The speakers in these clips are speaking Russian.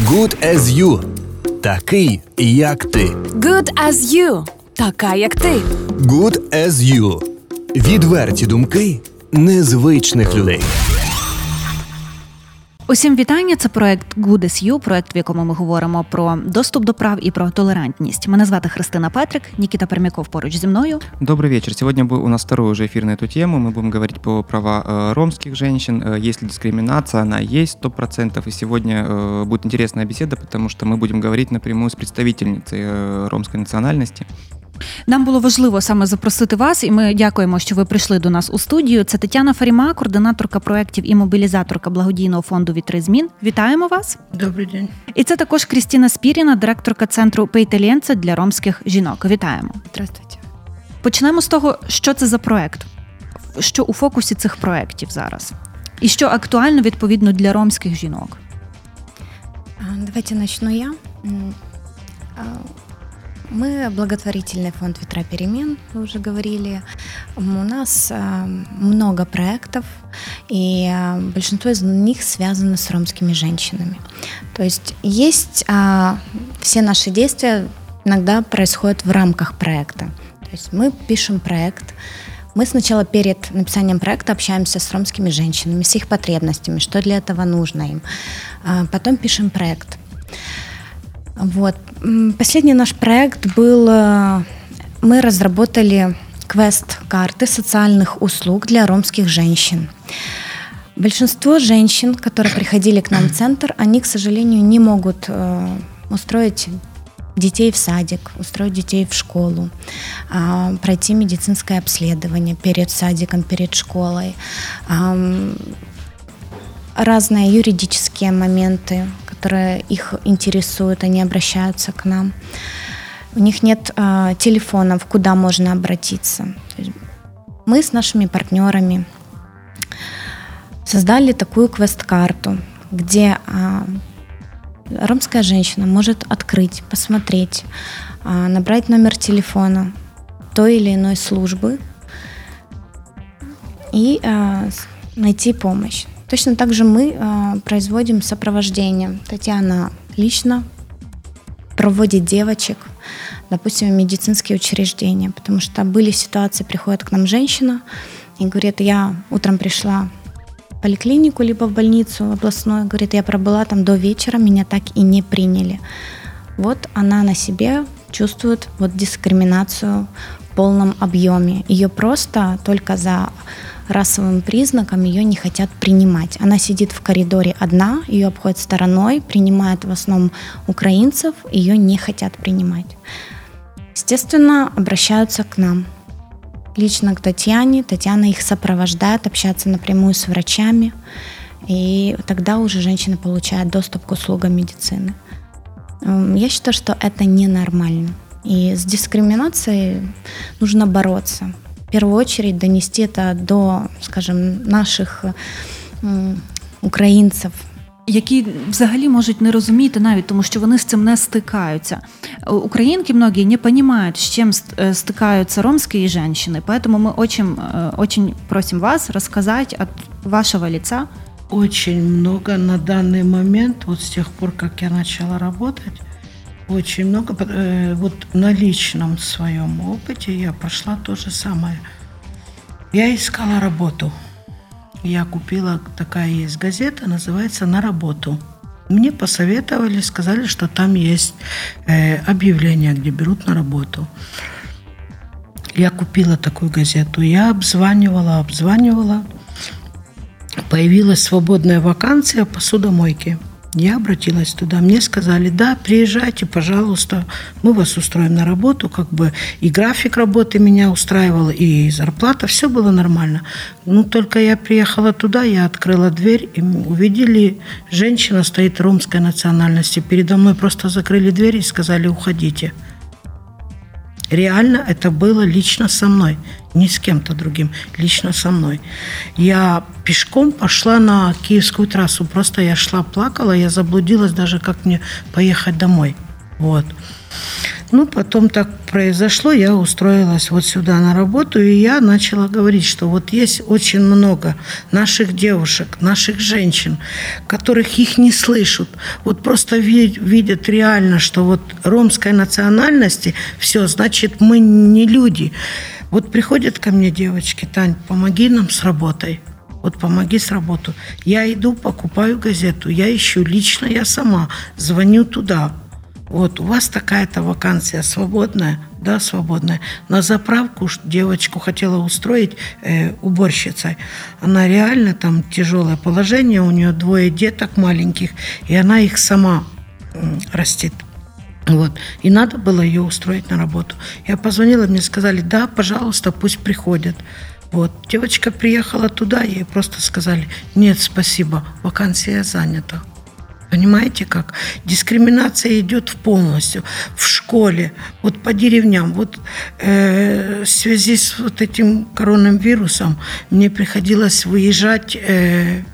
Good as you. Такий, як ти. Good as you. Така, як ти. Good as you. Відверті думки незвичних людей. Усім вітання. Це проект Good as You, проект, в якому ми говоримо про доступ до прав і про толерантність. Мене звати Христина Петрик, Нікіта Пермяков поруч зі мною. Добрый вечер. Сегодня у нас второй уже эфир на эту тему. Мы будем говорить про права э, ромских женщин. Э, Есть ли дискриминация? Она есть сто процентов. И сегодня э, будет интересная беседа, потому что мы будем говорить напрямую с представительницей э, ромской национальности. Нам було важливо саме запросити вас, і ми дякуємо, що ви прийшли до нас у студію. Це Тетяна Фаріма, координаторка проєктів і мобілізаторка благодійного фонду Вітри змін. Вітаємо вас! Добрий день. І це також Крістіна Спіріна, директорка центру Пейталєнце для ромських жінок. Вітаємо! Здравствуйте. Почнемо з того, що це за проект, що у фокусі цих проєктів зараз, і що актуально відповідно для ромських жінок. Давайте начну я. Мы благотворительный фонд «Ветра перемен», вы уже говорили. У нас а, много проектов, и а, большинство из них связано с ромскими женщинами. То есть есть а, все наши действия иногда происходят в рамках проекта. То есть мы пишем проект, мы сначала перед написанием проекта общаемся с ромскими женщинами, с их потребностями, что для этого нужно им. А Потом пишем проект. Вот. Последний наш проект был, э, мы разработали квест-карты социальных услуг для ромских женщин. Большинство женщин, которые приходили к нам в центр, они, к сожалению, не могут э, устроить детей в садик, устроить детей в школу, а, пройти медицинское обследование перед садиком, перед школой, ам, разные юридические моменты, которые их интересуют, они обращаются к нам. У них нет а, телефонов, куда можно обратиться. Мы с нашими партнерами создали такую квест-карту, где а, ромская женщина может открыть, посмотреть, а, набрать номер телефона той или иной службы и с- найти помощь. Точно так же мы а, производим сопровождение. Татьяна лично проводит девочек, допустим, в медицинские учреждения, потому что были ситуации, приходит к нам женщина и говорит, я утром пришла в поликлинику, либо в больницу областную, говорит, я пробыла там до вечера, меня так и не приняли. Вот она на себе чувствует вот дискриминацию в полном объеме. Ее просто только за расовым признаком ее не хотят принимать. Она сидит в коридоре одна, ее обходят стороной, принимают в основном украинцев, ее не хотят принимать. Естественно, обращаются к нам. Лично к Татьяне. Татьяна их сопровождает, общается напрямую с врачами. И тогда уже женщина получает доступ к услугам медицины. М, Я считаю, что это ненормально. И с дискриминацией нужно бороться. В первую очередь донести это до, скажем, наших м, українців. Які взагалі можуть не розуміти навіть, тому що вони з цим не стикаються. Э, Украинки многие не понимают, с чем ст- э, стыкаются ромские женщины, поэтому мы очень, э, очень просим вас рассказать от вашего лица. Очень много на данный момент, вот с тех пор, как я начала работать, очень много, э, вот на личном своем опыте я прошла то же самое. Я искала работу. Я купила, такая есть газета, называется «На работу». Мне посоветовали, сказали, что там есть э, объявление, где берут на работу. Я купила такую газету. Я обзванивала, обзванивала. Появилась свободная вакансия посудомойки. Я обратилась туда. Мне сказали, да, приезжайте, пожалуйста, мы вас устроим на работу. Как бы и график работы меня устраивал, и зарплата, все было нормально. Ну, только я приехала туда, я открыла дверь, и увидели, женщина стоит ромской национальности. Передо мной просто закрыли дверь и сказали, уходите. Реально это было лично со мной, не с кем-то другим, лично со мной. Я пешком пошла на Киевскую трассу, просто я шла, плакала, я заблудилась даже, как мне поехать домой. Вот. Ну, потом так произошло, я устроилась вот сюда на работу, и я начала говорить, что вот есть очень много наших девушек, наших женщин, которых их не слышат, вот просто видят реально, что вот ромской национальности, все, значит, мы не люди. Вот приходят ко мне девочки, Тань, помоги нам с работой. Вот помоги с работой. Я иду, покупаю газету, я ищу лично, я сама звоню туда. Вот у вас такая-то вакансия свободная, да, свободная. На заправку девочку хотела устроить э, уборщицей. Она реально там тяжелое положение, у нее двое деток маленьких, и она их сама э, растит. Вот. И надо было ее устроить на работу. Я позвонила, мне сказали, да, пожалуйста, пусть приходят. Вот. Девочка приехала туда, ей просто сказали, нет, спасибо, вакансия занята. Понимаете как? Дискриминация идет в полностью. В школе, вот по деревням. Вот э, в связи с вот этим коронавирусом мне приходилось выезжать э,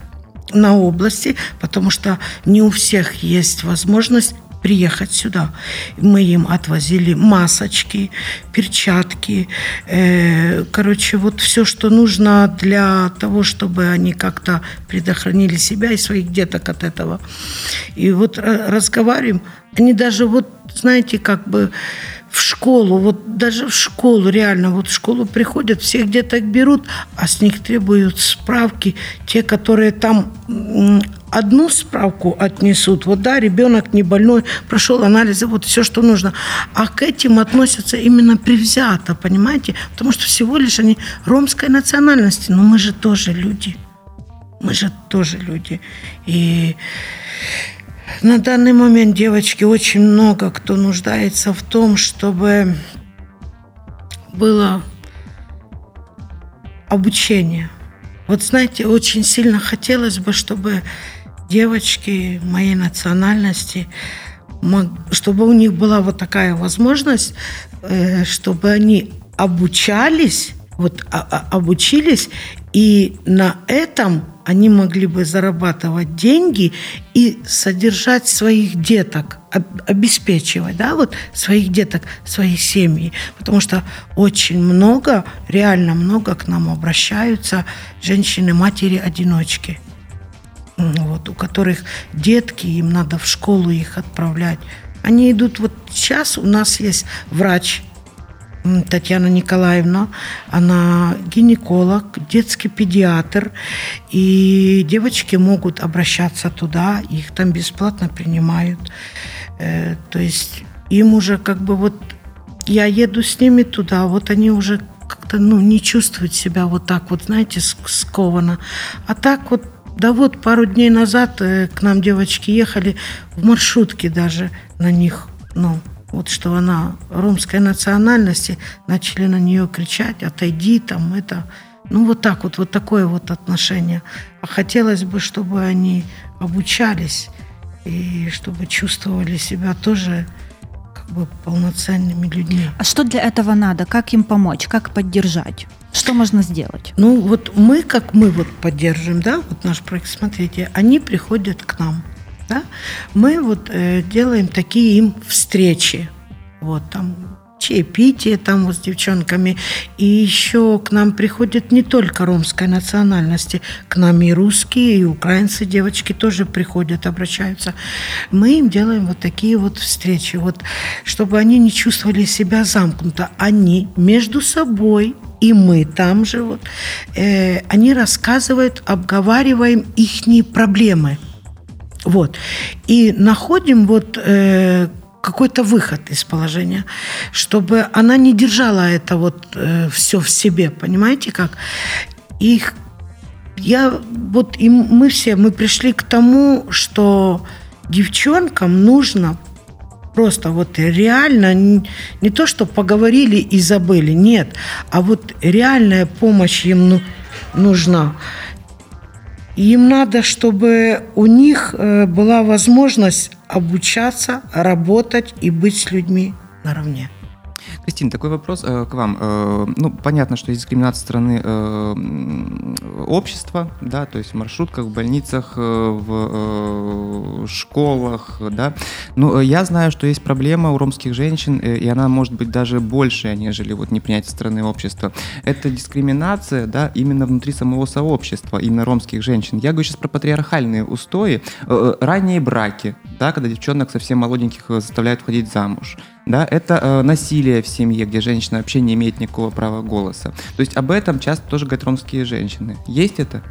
на области, потому что не у всех есть возможность приехать сюда. Мы им отвозили масочки, перчатки, э, короче, вот все, что нужно для того, чтобы они как-то предохранили себя и своих деток от этого. И вот разговариваем, они даже вот, знаете, как бы в школу, вот даже в школу, реально, вот в школу приходят, всех деток берут, а с них требуют справки, те, которые там одну справку отнесут, вот да, ребенок не больной, прошел анализы, вот все, что нужно. А к этим относятся именно привзято, понимаете? Потому что всего лишь они ромской национальности, но мы же тоже люди. Мы же тоже люди. И на данный момент, девочки, очень много кто нуждается в том, чтобы было обучение. Вот знаете, очень сильно хотелось бы, чтобы девочки моей национальности, чтобы у них была вот такая возможность, э, чтобы они обучались, вот а, а, обучились, и на этом они могли бы зарабатывать деньги и содержать своих деток, обеспечивать, да, вот своих деток, свои семьи. Потому что очень много, реально много к нам обращаются женщины-матери-одиночки вот, у которых детки, им надо в школу их отправлять. Они идут, вот сейчас у нас есть врач, Татьяна Николаевна, она гинеколог, детский педиатр, и девочки могут обращаться туда, их там бесплатно принимают. Э, то есть им уже как бы вот я еду с ними туда, вот они уже как-то ну, не чувствуют себя вот так вот, знаете, скованно. А так вот да вот, пару дней назад э, к нам девочки ехали в маршрутке даже на них, ну, вот что она румской национальности, начали на нее кричать, отойди там, это... Ну, вот так вот, вот такое вот отношение. А хотелось бы, чтобы они обучались и чтобы чувствовали себя тоже как бы полноценными людьми. А что для этого надо? Как им помочь? Как поддержать? Что можно сделать? Ну, вот мы, как мы вот поддержим, да, вот наш проект, смотрите, они приходят к нам, да, мы вот э, делаем такие им встречи, вот там чаепитие там вот с девчонками. И еще к нам приходят не только ромской национальности, к нам и русские, и украинцы, девочки тоже приходят, обращаются. Мы им делаем вот такие вот встречи, вот, чтобы они не чувствовали себя замкнуто. Они между собой и мы там же вот, э, они рассказывают, обговариваем их проблемы. Вот. И находим вот э, какой-то выход из положения, чтобы она не держала это вот э, все в себе, понимаете как? И я вот и мы все мы пришли к тому, что девчонкам нужно просто вот реально не, не то, что поговорили и забыли, нет, а вот реальная помощь им ну, нужна. Им надо, чтобы у них э, была возможность обучаться, работать и быть с людьми наравне. Кристина, такой вопрос э, к вам. Э, ну, понятно, что есть дискриминация стороны э, общества, да, то есть в маршрутках, в больницах, э, в э, школах, да. Но я знаю, что есть проблема у ромских женщин, э, и она может быть даже больше, нежели вот непринятие стороны общества. Это дискриминация, да, именно внутри самого сообщества, именно ромских женщин. Я говорю сейчас про патриархальные устои, э, ранние браки, да, когда девчонок совсем молоденьких э, заставляют входить замуж да, это э, насилие в семье, где женщина вообще не имеет никакого права голоса. То есть об этом часто тоже говорят ромские женщины. Есть это?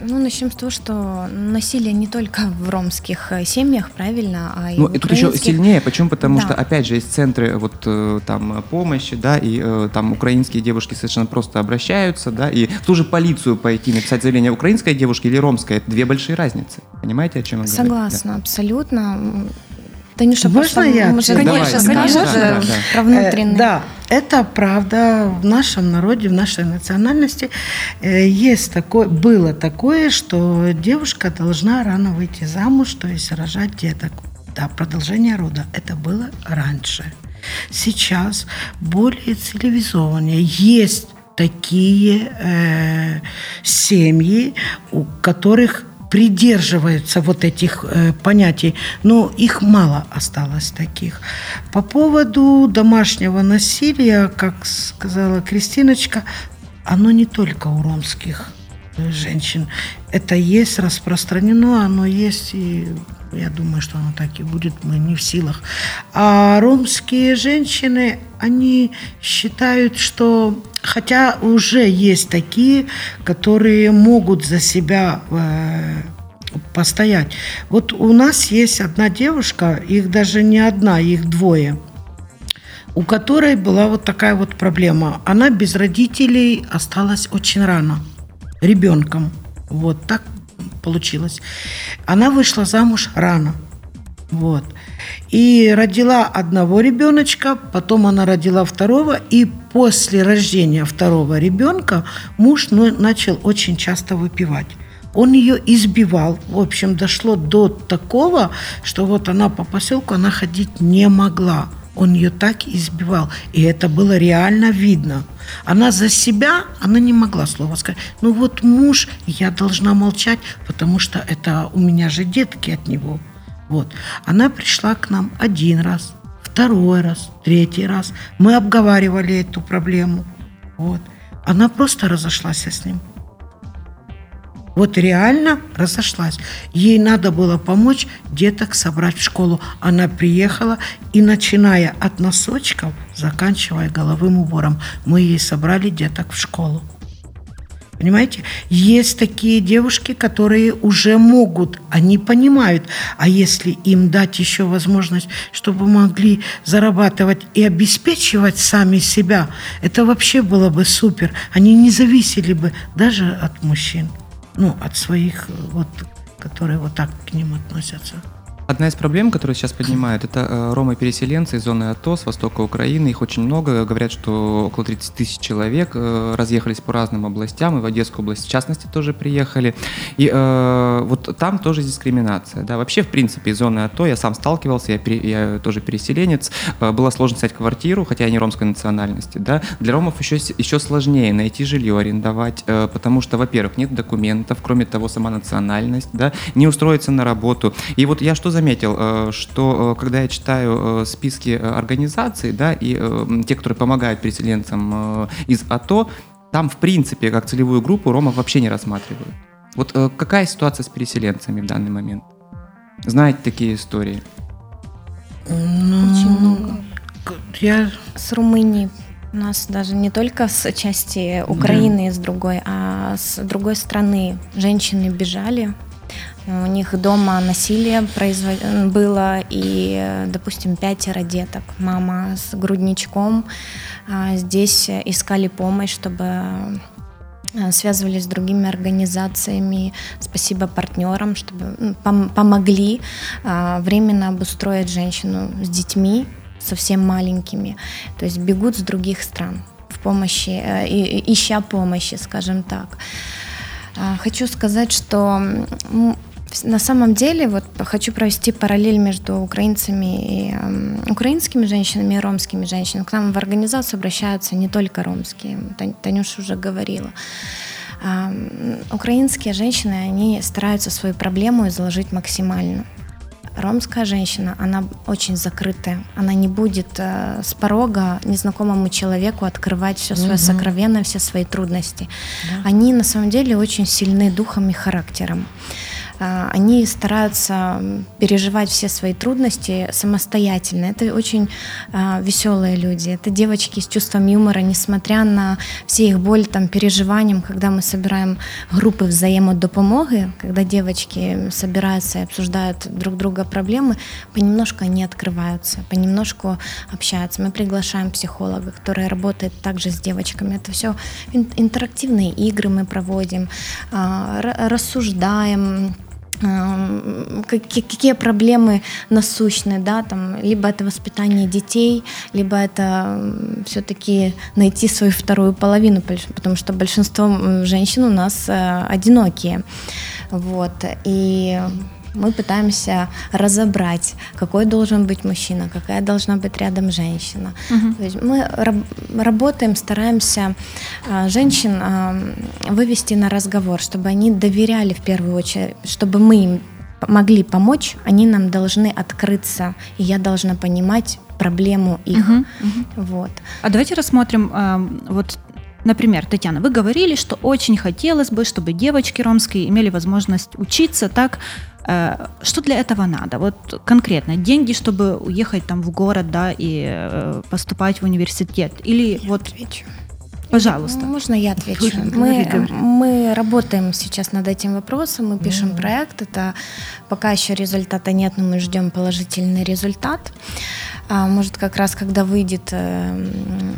Ну, начнем с того, что насилие не только в ромских э, семьях, правильно, а и ну, в тут еще сильнее. Почему? Потому да. что, опять же, есть центры вот э, там помощи, да, и э, там украинские девушки совершенно просто обращаются, да, и в ту же полицию пойти написать заявление украинской девушки или ромской, это две большие разницы. Понимаете, о чем я говорю? Согласна, да. абсолютно. Танюша, можно я? Может, конечно, конечно, да, да. про внутренний. Э, да, это правда. В нашем народе, в нашей национальности э, есть такое, было такое, что девушка должна рано выйти замуж, то есть рожать деток. Да, продолжение рода. Это было раньше. Сейчас более цивилизованнее. Есть такие э, семьи, у которых придерживаются вот этих э, понятий, но их мало осталось таких. По поводу домашнего насилия, как сказала Кристиночка, оно не только у ромских э, женщин. Это есть распространено, оно есть и я думаю, что оно так и будет, мы не в силах. А ромские женщины, они считают, что хотя уже есть такие, которые могут за себя э, постоять. Вот у нас есть одна девушка, их даже не одна, их двое, у которой была вот такая вот проблема. Она без родителей осталась очень рано, ребенком. Вот так получилось. Она вышла замуж рано. Вот. И родила одного ребеночка, потом она родила второго, и после рождения второго ребенка муж ну, начал очень часто выпивать. Он ее избивал. В общем, дошло до такого, что вот она по поселку, она ходить не могла. Он ее так избивал. И это было реально видно. Она за себя, она не могла слова сказать. Ну вот муж, я должна молчать, потому что это у меня же детки от него. Вот. Она пришла к нам один раз, второй раз, третий раз. Мы обговаривали эту проблему. Вот. Она просто разошлась с ним. Вот реально разошлась. Ей надо было помочь деток собрать в школу. Она приехала и, начиная от носочков, заканчивая головым убором, мы ей собрали деток в школу. Понимаете? Есть такие девушки, которые уже могут, они понимают, а если им дать еще возможность, чтобы могли зарабатывать и обеспечивать сами себя, это вообще было бы супер. Они не зависели бы даже от мужчин ну, от своих, вот, которые вот так к ним относятся. Одна из проблем, которую сейчас поднимают, это э, ромы-переселенцы из зоны АТО, с востока Украины. Их очень много. Говорят, что около 30 тысяч человек э, разъехались по разным областям, и в Одесскую область в частности тоже приехали. И э, вот там тоже дискриминация. Да. Вообще, в принципе, из зоны АТО я сам сталкивался, я, пере, я тоже переселенец. Э, было сложно снять квартиру, хотя я не ромской национальности. Да. Для ромов еще, еще сложнее найти жилье, арендовать, потому что, во-первых, нет документов, кроме того, сама национальность, да, не устроиться на работу. И вот я что заметил, э, что э, когда я читаю э, списки организаций, да, и те, которые помогают переселенцам из АТО, там, в принципе, как целевую группу ромов вообще не рассматривают. Вот какая ситуация с переселенцами в данный момент? Знаете такие истории? Ну, Очень много. Я... С Румынии у нас даже не только с части Украины, да. с другой, а с другой страны женщины бежали у них дома насилие производ... было, и, допустим, пятеро деток. Мама с грудничком. А здесь искали помощь, чтобы а, связывались с другими организациями. Спасибо партнерам, чтобы ну, пом- помогли а, временно обустроить женщину с детьми, совсем маленькими. То есть бегут с других стран в помощи, э, ища помощи, скажем так. Хочу сказать, что на самом деле, вот хочу провести параллель между украинцами и э, украинскими женщинами и ромскими женщинами. К нам в организацию обращаются не только ромские. Танюша уже говорила. Э, украинские женщины, они стараются свою проблему изложить максимально. Ромская женщина, она очень закрытая. Она не будет э, с порога незнакомому человеку открывать все свое угу. сокровенное, все свои трудности. Да. Они на самом деле очень сильны духом и характером. А, они стараются переживать все свои трудности самостоятельно. Это очень а, веселые люди. Это девочки с чувством юмора, несмотря на все их боль, там, переживаниям, когда мы собираем группы взаимодопомоги, когда девочки собираются и обсуждают друг друга проблемы, понемножку они открываются, понемножку общаются. Мы приглашаем психолога, который работает также с девочками. Это все интерактивные игры мы проводим, а, рассуждаем, какие проблемы насущные, да, там, либо это воспитание детей, либо это все-таки найти свою вторую половину, потому что большинство женщин у нас э, одинокие, вот, и мы пытаемся разобрать, какой должен быть мужчина, какая должна быть рядом женщина. Угу. То есть мы раб- работаем, стараемся а, женщин а, вывести на разговор, чтобы они доверяли в первую очередь, чтобы мы им могли помочь, они нам должны открыться, и я должна понимать проблему их. Угу, угу. Вот. А давайте рассмотрим э, вот Например, Татьяна, вы говорили, что очень хотелось бы, чтобы девочки ромские имели возможность учиться так. Э, что для этого надо? Вот конкретно деньги, чтобы уехать там в город, да, и э, поступать в университет, или я вот. Отвечу. Пожалуйста. Можно я отвечу? Мы, мы работаем сейчас над этим вопросом, мы пишем mm-hmm. проект. Это пока еще результата нет, но мы ждем положительный результат. А, может, как раз когда выйдет э,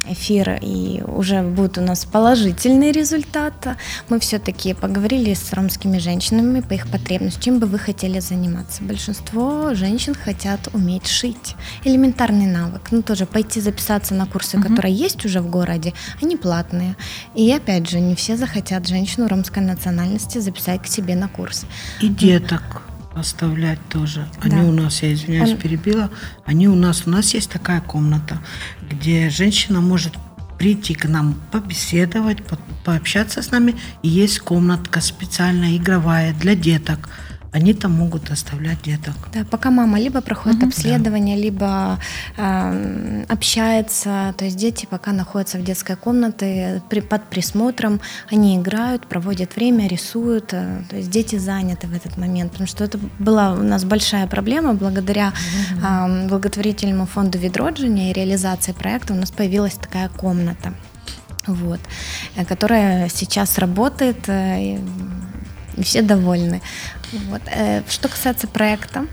эфир и уже будет у нас положительный результат, мы все-таки поговорили с ромскими женщинами по их потребностям, чем бы вы хотели заниматься. Большинство женщин хотят уметь шить. Элементарный навык. Ну, тоже пойти записаться на курсы, угу. которые есть уже в городе, они платные. И опять же, не все захотят женщину ромской национальности записать к себе на курс. И деток оставлять тоже. Они да. у нас, я извиняюсь, Он... перебила, они у нас, у нас есть такая комната, где женщина может прийти к нам побеседовать, по пообщаться с нами. И есть комнатка специальная, игровая для деток – они там могут оставлять деток. Да, пока мама либо проходит угу, обследование, да. либо э, общается, то есть дети пока находятся в детской комнате при, под присмотром, они играют, проводят время, рисуют, э, то есть дети заняты в этот момент, потому что это была у нас большая проблема благодаря угу. э, благотворительному фонду Ведроджине и реализации проекта у нас появилась такая комната, вот, э, которая сейчас работает. Э, и все довольны. Вот. Э, что касается проекта,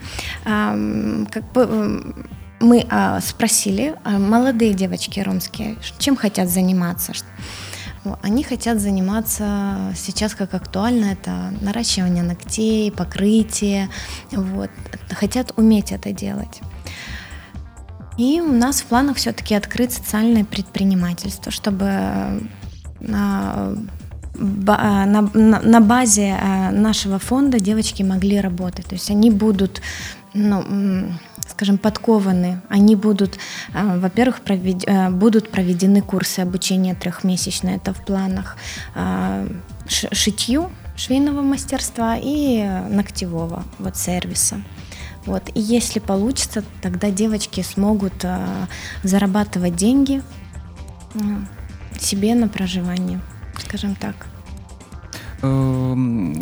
как бы мы а, спросили, а, молодые девочки ромские, чем хотят заниматься. Они хотят заниматься сейчас, как актуально, это наращивание ногтей, покрытие, вот. хотят уметь это делать. И у нас в планах все-таки открыть социальное предпринимательство, чтобы а, на, на, на базе а, нашего фонда девочки могли работать. То есть они будут, ну, скажем, подкованы. Они будут, а, во-первых, провед... будут проведены курсы обучения трехмесячные, это в планах шитью, швейного мастерства и ногтевого вот сервиса. Вот. И если получится, тогда девочки смогут зарабатывать деньги себе на проживание скажем так.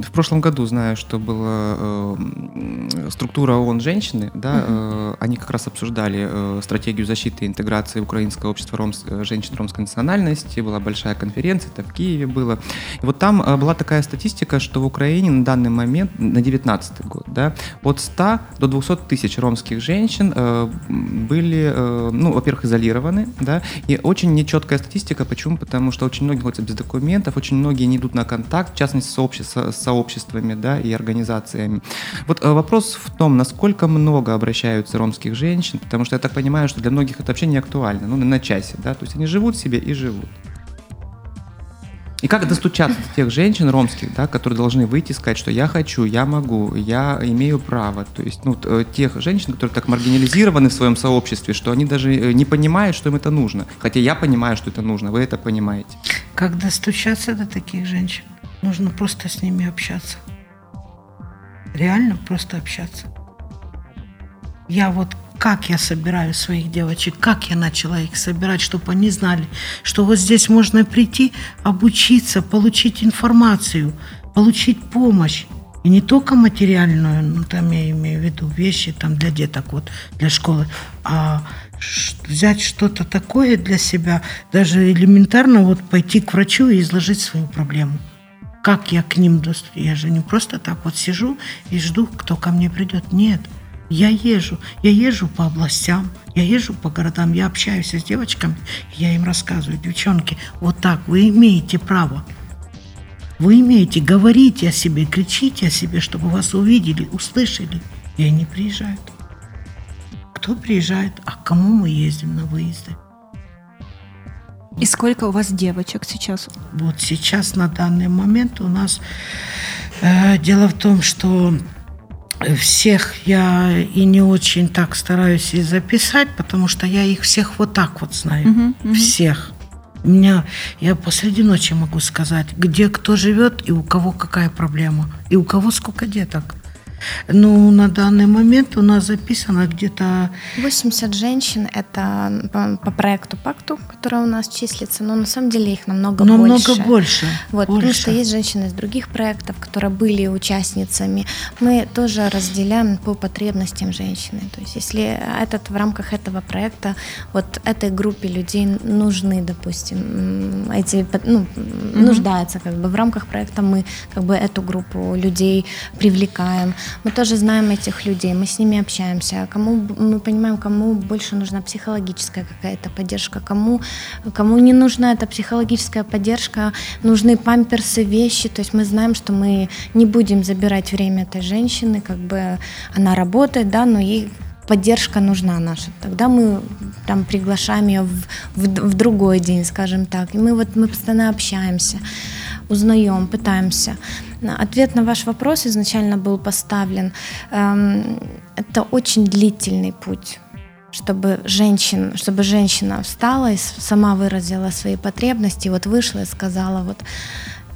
В прошлом году знаю, что была эм, структура ООН «Женщины», да, угу. они как раз обсуждали э, стратегию защиты и интеграции украинского общества ромс, э, женщин ромской национальности, была большая конференция, это в Киеве было. И вот там была такая статистика, что в Украине на данный момент, на 19 год, да, от 100 до 200 тысяч ромских женщин были, ну, во-первых, изолированы, да, и очень нечеткая статистика, почему? Потому что очень многие ходят без документов, очень многие не идут на контакт, частности, с, обще- сообществами да, и организациями. Вот э, вопрос в том, насколько много обращаются ромских женщин, потому что я так понимаю, что для многих это вообще не актуально, ну, на часе, да, то есть они живут себе и живут. И как достучаться до тех женщин ромских, да, которые должны выйти и сказать, что я хочу, я могу, я имею право. То есть ну, э, тех женщин, которые так маргинализированы в своем сообществе, что они даже э, не понимают, что им это нужно. Хотя я понимаю, что это нужно, вы это понимаете. Как достучаться до таких женщин? Нужно просто с ними общаться. Реально просто общаться. Я вот как я собираю своих девочек, как я начала их собирать, чтобы они знали, что вот здесь можно прийти, обучиться, получить информацию, получить помощь. И не только материальную, ну там я имею в виду вещи там для деток, вот для школы, а взять что-то такое для себя, даже элементарно вот пойти к врачу и изложить свою проблему. Как я к ним доступ? Я же не просто так вот сижу и жду, кто ко мне придет. Нет. Я езжу, я езжу по областям, я езжу по городам, я общаюсь с девочками, я им рассказываю, девчонки, вот так, вы имеете право. Вы имеете, говорите о себе, кричите о себе, чтобы вас увидели, услышали. И они приезжают. Кто приезжает, а к кому мы ездим на выезды? И сколько у вас девочек сейчас? Вот сейчас на данный момент у нас э, дело в том, что всех я и не очень так стараюсь и записать, потому что я их всех вот так вот знаю. Uh-huh, uh-huh. Всех. У меня, я посреди ночи могу сказать, где кто живет и у кого какая проблема, и у кого сколько деток. Ну, на данный момент у нас записано где-то... 80 женщин – это по, по проекту «Пакту», который у нас числится, но на самом деле их намного, намного больше. Намного больше. Вот, больше. потому что есть женщины из других проектов, которые были участницами. Мы тоже разделяем по потребностям женщины. То есть если этот, в рамках этого проекта вот этой группе людей нужны, допустим, эти, ну, mm-hmm. нуждаются как бы в рамках проекта мы как бы эту группу людей привлекаем. Мы тоже знаем этих людей, мы с ними общаемся. Кому мы понимаем, кому больше нужна психологическая какая-то поддержка, кому, кому не нужна эта психологическая поддержка, нужны памперсы, вещи. То есть мы знаем, что мы не будем забирать время этой женщины, как бы она работает, да, но ей поддержка нужна наша. Тогда мы там приглашаем ее в, в, в другой день, скажем так. И мы вот мы постоянно общаемся узнаем, пытаемся. Ответ на ваш вопрос изначально был поставлен. Эм, это очень длительный путь чтобы, женщин, чтобы женщина встала и сама выразила свои потребности, вот вышла и сказала, вот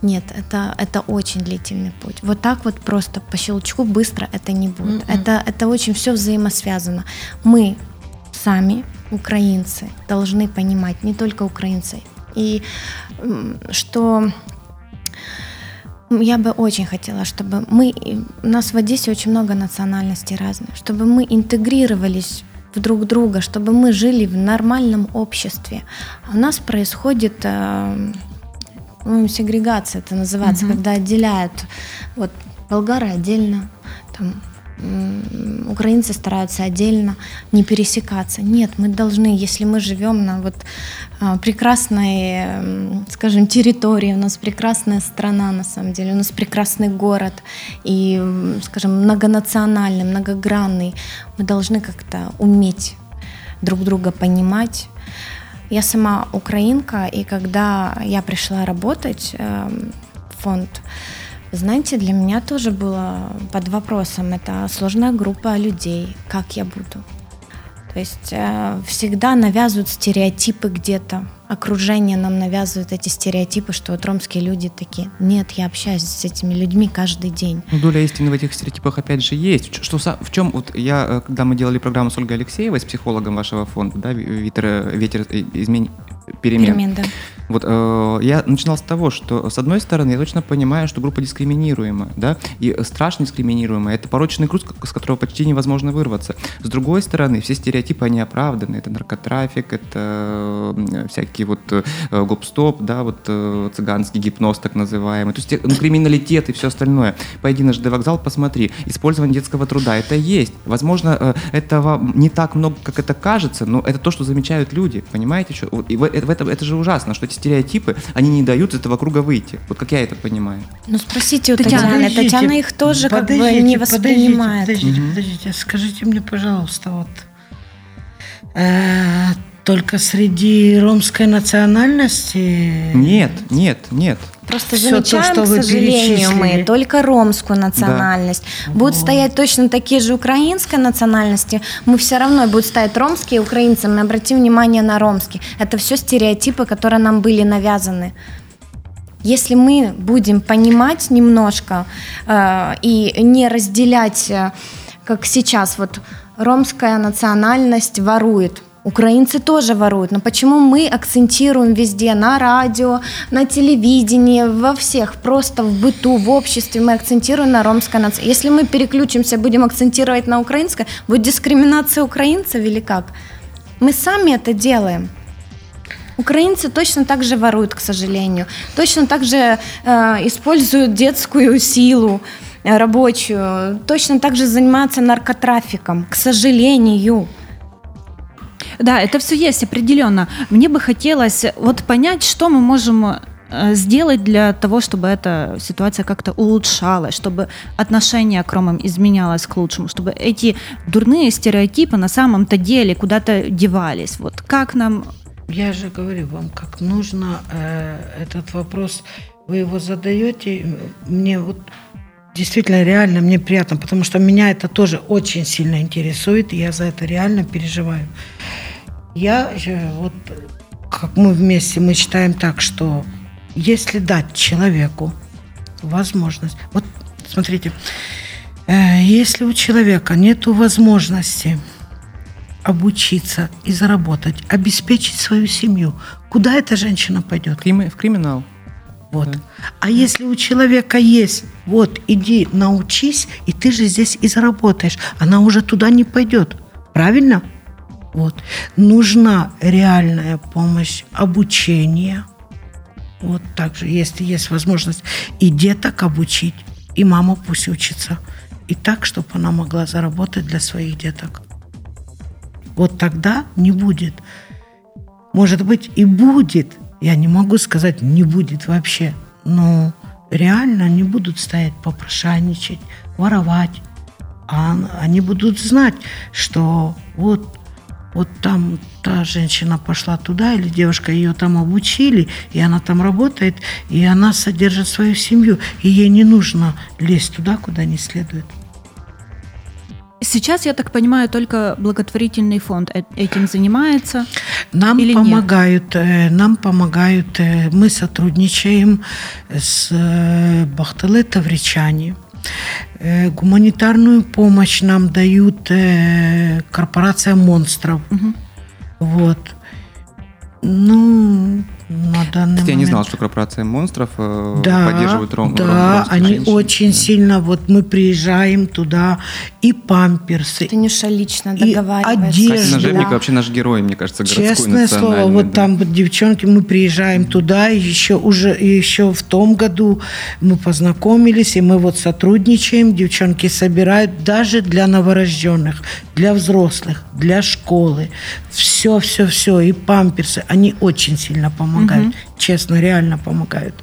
нет, это, это очень длительный путь. Вот так вот просто по щелчку быстро это не будет. Mm-hmm. Это, это очень все взаимосвязано. Мы сами, украинцы, должны понимать, не только украинцы, и что я бы очень хотела, чтобы мы, у нас в Одессе очень много национальностей разных, чтобы мы интегрировались в друг друга, чтобы мы жили в нормальном обществе. А у нас происходит э, ну, сегрегация, это называется, угу. когда отделяют вот болгары отдельно, там украинцы стараются отдельно не пересекаться. Нет, мы должны, если мы живем на вот а, прекрасной, скажем, территории, у нас прекрасная страна на самом деле, у нас прекрасный город и, скажем, многонациональный, многогранный, мы должны как-то уметь друг друга понимать. Я сама украинка, и когда я пришла работать эм, в фонд, знаете, для меня тоже было под вопросом. Это сложная группа людей. Как я буду? То есть э, всегда навязывают стереотипы где-то. Окружение нам навязывает эти стереотипы, что вот ромские люди такие. Нет, я общаюсь с этими людьми каждый день. Ну, доля истины в этих стереотипах опять же есть. Что, в чем вот я, э, когда мы делали программу с Ольгой Алексеевой, с психологом вашего фонда, да, ветер, ветер измен... перемен. перемен да. Вот э, я начинал с того, что с одной стороны я точно понимаю, что группа дискриминируема, да, и страшно дискриминируемая. Это порочный груз, с которого почти невозможно вырваться. С другой стороны, все стереотипы они оправданы. Это наркотрафик, это э, всякие вот э, гоп-стоп, да, вот э, цыганский гипноз так называемый. То есть э, ну, криминалитет и все остальное. Пойди на ЖД вокзал, посмотри. Использование детского труда, это есть. Возможно, э, этого не так много, как это кажется, но это то, что замечают люди. Понимаете? Что? И в, э, в этом, это же ужасно, что эти стереотипы, они не дают из этого круга выйти. Вот как я это понимаю. Ну спросите у Татьяны. Подождите, Татьяна их тоже как бы не воспринимает. Подождите, подождите, подождите. Скажите мне, пожалуйста, вот э, Только среди ромской национальности? Нет, нет, нет. Просто Всё замечаем, то, что к вы сожалению, мы только ромскую национальность. Будут стоять точно такие же украинской национальности, мы все равно будут стоять ромские украинцы, мы обратим внимание на ромские. Это все стереотипы, которые нам были навязаны. Если мы будем понимать немножко э, и не разделять, э, как сейчас, вот ромская национальность ворует, Украинцы тоже воруют, но почему мы акцентируем везде, на радио, на телевидении, во всех, просто в быту, в обществе мы акцентируем на ромской нации. Если мы переключимся, будем акцентировать на украинское, будет дискриминация украинцев или как? Мы сами это делаем. Украинцы точно так же воруют, к сожалению. Точно так же э, используют детскую силу э, рабочую. Точно так же занимаются наркотрафиком, к сожалению. Да, это все есть определенно. Мне бы хотелось вот понять, что мы можем э, сделать для того, чтобы эта ситуация как-то улучшалась, чтобы отношение к ромам изменялось к лучшему, чтобы эти дурные стереотипы на самом-то деле куда-то девались. Вот как нам Я же говорю вам, как нужно э, этот вопрос, вы его задаете, мне вот действительно реально мне приятно, потому что меня это тоже очень сильно интересует, и я за это реально переживаю. Я э, вот, как мы вместе, мы считаем так, что если дать человеку возможность, вот смотрите, э, если у человека нет возможности обучиться и заработать, обеспечить свою семью, куда эта женщина пойдет? В криминал. Вот. А если у человека есть, вот, иди научись, и ты же здесь и заработаешь, она уже туда не пойдет. Правильно? Вот. Нужна реальная помощь, обучение. Вот так же, если есть возможность и деток обучить, и мама пусть учится. И так, чтобы она могла заработать для своих деток. Вот тогда не будет. Может быть, и будет. Я не могу сказать, не будет вообще. Но реально не будут стоять попрошайничать, воровать. А они будут знать, что вот вот там та женщина пошла туда, или девушка ее там обучили, и она там работает, и она содержит свою семью, и ей не нужно лезть туда, куда не следует. Сейчас, я так понимаю, только благотворительный фонд э- этим занимается. Нам Или нет? помогают, э, нам помогают, э, мы сотрудничаем с Бахталы Тавричане. Э, Гуманитарную помощь нам дают э, корпорация монстров. Вот. Ну, на данный Кстати, я не момент- знал, что корпорация монстров э, да, поддерживает ром, да, ром- они женщин. очень Да. сильно, вот мы приезжаем туда, и памперсы, Танюша лично И одежда. Катя Да. вообще наш герой, мне кажется, городской Честное слово, вот да. там вот девчонки, мы приезжаем туда, и еще уже и еще в том году мы познакомились, и мы вот сотрудничаем, девчонки собирают даже для новорожденных, для взрослых, для школы, все, все, все, и памперсы, они очень сильно помогают, честно, реально помогают.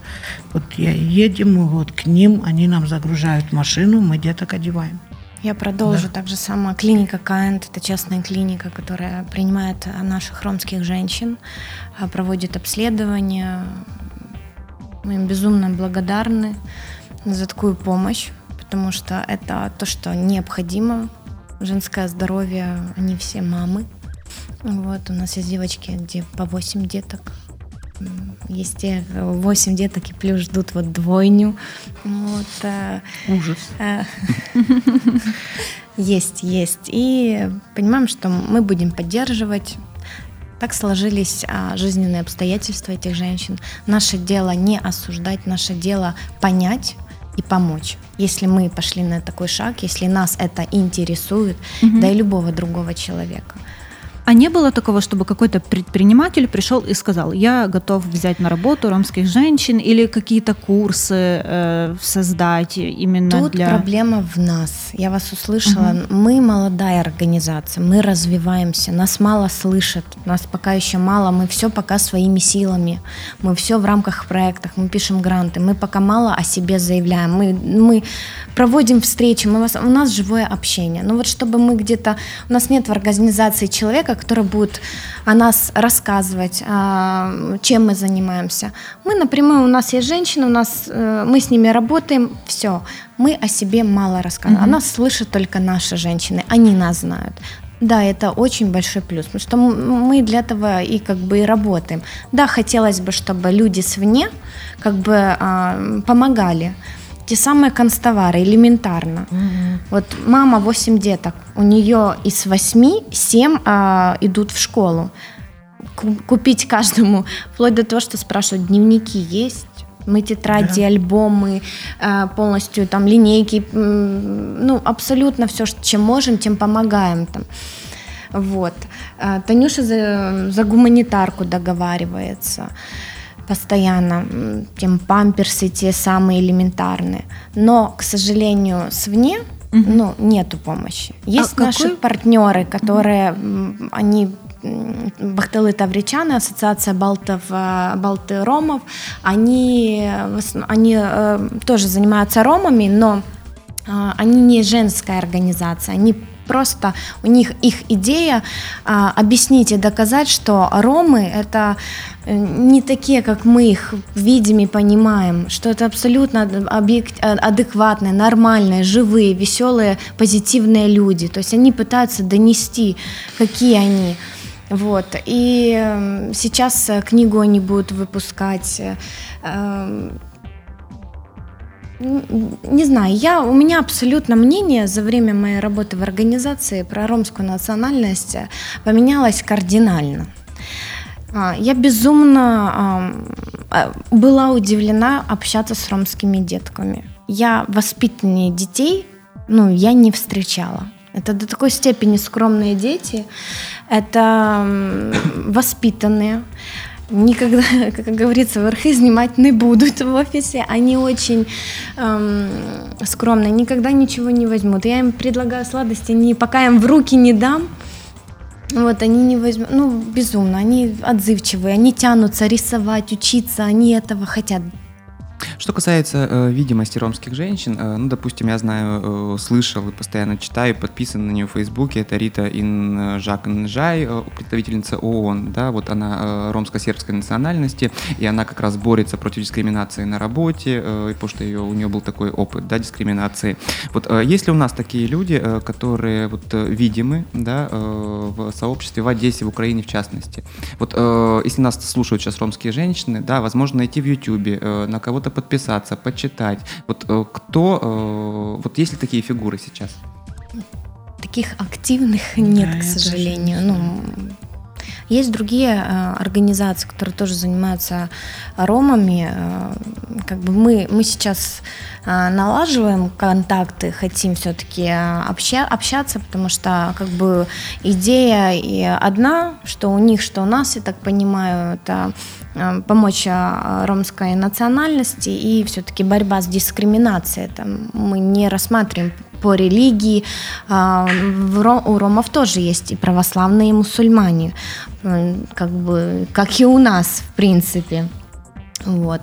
Вот я едем, мы вот к ним, они нам загружают машину, мы деток одеваем. Я продолжу. Так же сама клиника Каэнд, это частная клиника, которая принимает а, наших ромских женщин, а, проводит обследования. Мы им безумно благодарны за такую помощь, потому что это то, что необходимо. Женское здоровье, они все мамы. Вот, у нас есть девочки, где по 8 деток. Есть те, 8 деток и плюс ждут вот двойню. Вот, э, Ужас. Э, Есть, есть. И понимаем, что мы будем поддерживать. Так сложились а, жизненные обстоятельства этих женщин. Наше дело не осуждать, наше дело понять и помочь. Если мы пошли на такой шаг, если нас это интересует, да и любого другого человека. А не было такого, чтобы какой-то предприниматель пришел и сказал, я готов взять на работу ромских женщин или какие-то курсы э, создать именно Тут для... проблема в нас. Я вас услышала. Мы молодая организация, мы развиваемся, нас мало слышат, нас пока еще мало, мы все пока своими силами, мы все в рамках проектов, мы пишем гранты, мы пока мало о себе заявляем, мы, мы проводим встречи, мы у нас живое общение. Но вот чтобы мы где-то, у нас нет в организации человека, человека, который будет о нас рассказывать, а, чем мы занимаемся. Мы напрямую, у нас есть женщины, у нас, э, мы с ними работаем, все. Мы о себе мало рассказываем. Угу. О нас слышат только наши женщины, они нас знают. Да, это очень большой плюс, потому что мы для этого и как бы и работаем. Да, хотелось бы, чтобы люди свне как бы а, помогали. Те самые констовары, элементарно. Угу. Вот мама 8 деток, у нее из 8 7 а, идут в школу. Купить каждому, вплоть до того, что спрашивают, дневники есть, мы тетради, да. альбомы, а, полностью там линейки, ну, абсолютно все, чем можем, тем помогаем там. Вот. А, Танюша за, за гуманитарку договаривается постоянно, тем памперсы те самые элементарные. Но, к сожалению, свне угу. ну, нету помощи. А Есть а наши какой? партнеры, которые, угу. они Бахтелы Тавричаны, ассоциация балтов, э, балты ромов, они, они э, тоже занимаются ромами, но э, они не женская организация, они просто у них их идея а, объяснить и доказать, что ромы это э, не такие, как мы их видим и понимаем, что это абсолютно объект, а, адекватные, нормальные, живые, веселые, позитивные люди. То есть они пытаются донести, какие они. Вот. И эм, сейчас э, книгу они будут выпускать э, эм, не знаю, я, у меня абсолютно мнение за время моей работы в организации про ромскую национальность поменялось кардинально. А, я безумно а, была удивлена общаться с ромскими детками. Я воспитаннее детей, ну, я не встречала. Это до такой степени скромные дети, это воспитанные, никогда, как говорится, верхи снимать не будут в офисе. Они очень эм, скромные, никогда ничего не возьмут. Я им предлагаю сладости, не, пока им в руки не дам, вот, они не возьмут, ну, безумно, они отзывчивые, они тянутся рисовать, учиться, они этого хотят. Что касается э, видимости ромских женщин, э, ну, допустим, я знаю, э, слышал и постоянно читаю, подписан на нее в Фейсбуке, это Рита Ин Жак Нжай, э, представительница ООН, да, вот она э, ромско-сербской национальности, и она как раз борется против дискриминации на работе, э, потому что ее, у нее был такой опыт, да, дискриминации. Вот э, есть ли у нас такие люди, э, которые вот э, видимы, да, э, в сообществе, в Одессе, в Украине в частности? Вот э, если нас слушают сейчас ромские женщины, да, возможно, найти в Ютубе, э, на кого-то подписаться, почитать. Вот э, кто, э, вот есть ли такие фигуры сейчас? Таких активных нет, да, к сожалению. Ну, есть другие э, организации, которые тоже занимаются ромами. Э, как бы мы, мы сейчас э, налаживаем контакты, хотим все-таки обща, общаться, потому что как бы идея и одна, что у них, что у нас, я так понимаю, это помочь ромской национальности и все-таки борьба с дискриминацией. Это мы не рассматриваем по религии. А, у ромов тоже есть и православные, и мусульмане, как бы, как и у нас, в принципе. Вот.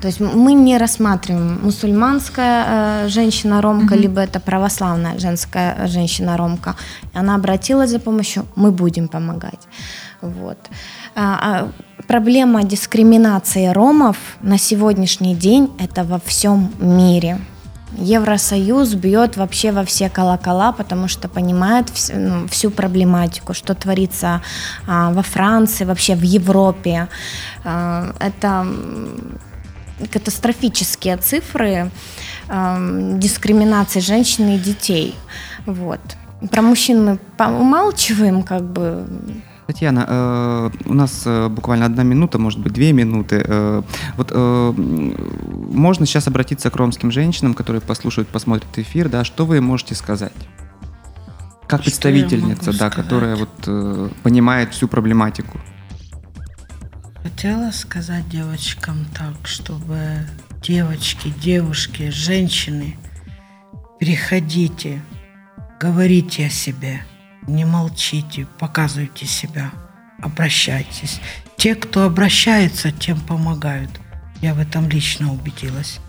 То есть мы не рассматриваем мусульманская э, женщина-ромка, mm-hmm. либо это православная женская женщина-ромка. Она обратилась за помощью, мы будем помогать. Вот. А, а, проблема дискриминации ромов на сегодняшний день это во всем мире. Евросоюз бьет вообще во все колокола, потому что понимает всю, ну, всю проблематику, что творится а, во Франции, вообще в Европе. А, это катастрофические цифры а, дискриминации женщин и детей. Вот. Про мужчин мы умалчиваем, как бы Татьяна, э, у нас э, буквально одна минута, может быть, две минуты. Э, вот можно сейчас обратиться к ромским женщинам, которые послушают, посмотрят эфир, да, что вы можете сказать? Как представительница, да, которая вот понимает всю проблематику. Хотела сказать девочкам так, чтобы девочки, девушки, женщины, приходите, говорите о себе – не молчите, показывайте себя, обращайтесь. Те, кто обращается, тем помогают. Я в этом лично убедилась.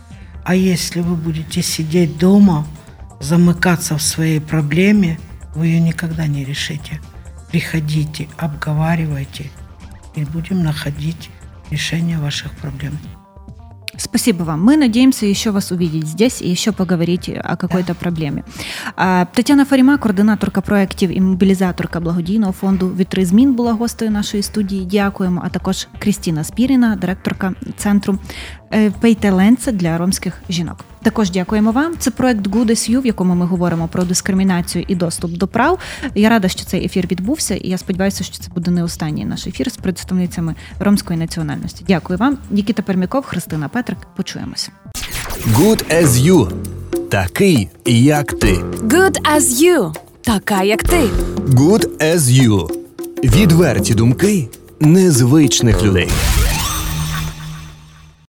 А если вы будете сидеть дома, замыкаться в своей проблеме, вы ее никогда не решите. приходите, обговаривайте, и будем находить решение ваших проблем. Спасибо вам. Мы надеемся еще вас увидеть здесь и еще поговорить о какой-то проблемі. Тетяна Фаріма, координаторка проєктів і мобілізаторка благодійного фонду Вітри змін була гостею нашої студії. Дякуємо. А також Крістіна Спіріна, директорка центру Пейтеленце для ромських жінок. Також дякуємо вам. Це проект Good as You, в якому ми говоримо про дискримінацію і доступ до прав. Я рада, що цей ефір відбувся, і я сподіваюся, що це буде не останній наш ефір з представницями ромської національності. Дякую вам, Нікіта Пермяков, Христина Петрик. Почуємось. Good as you. Такий, як ти. Good as you. Така, як ти. Good as you. Відверті думки незвичних людей.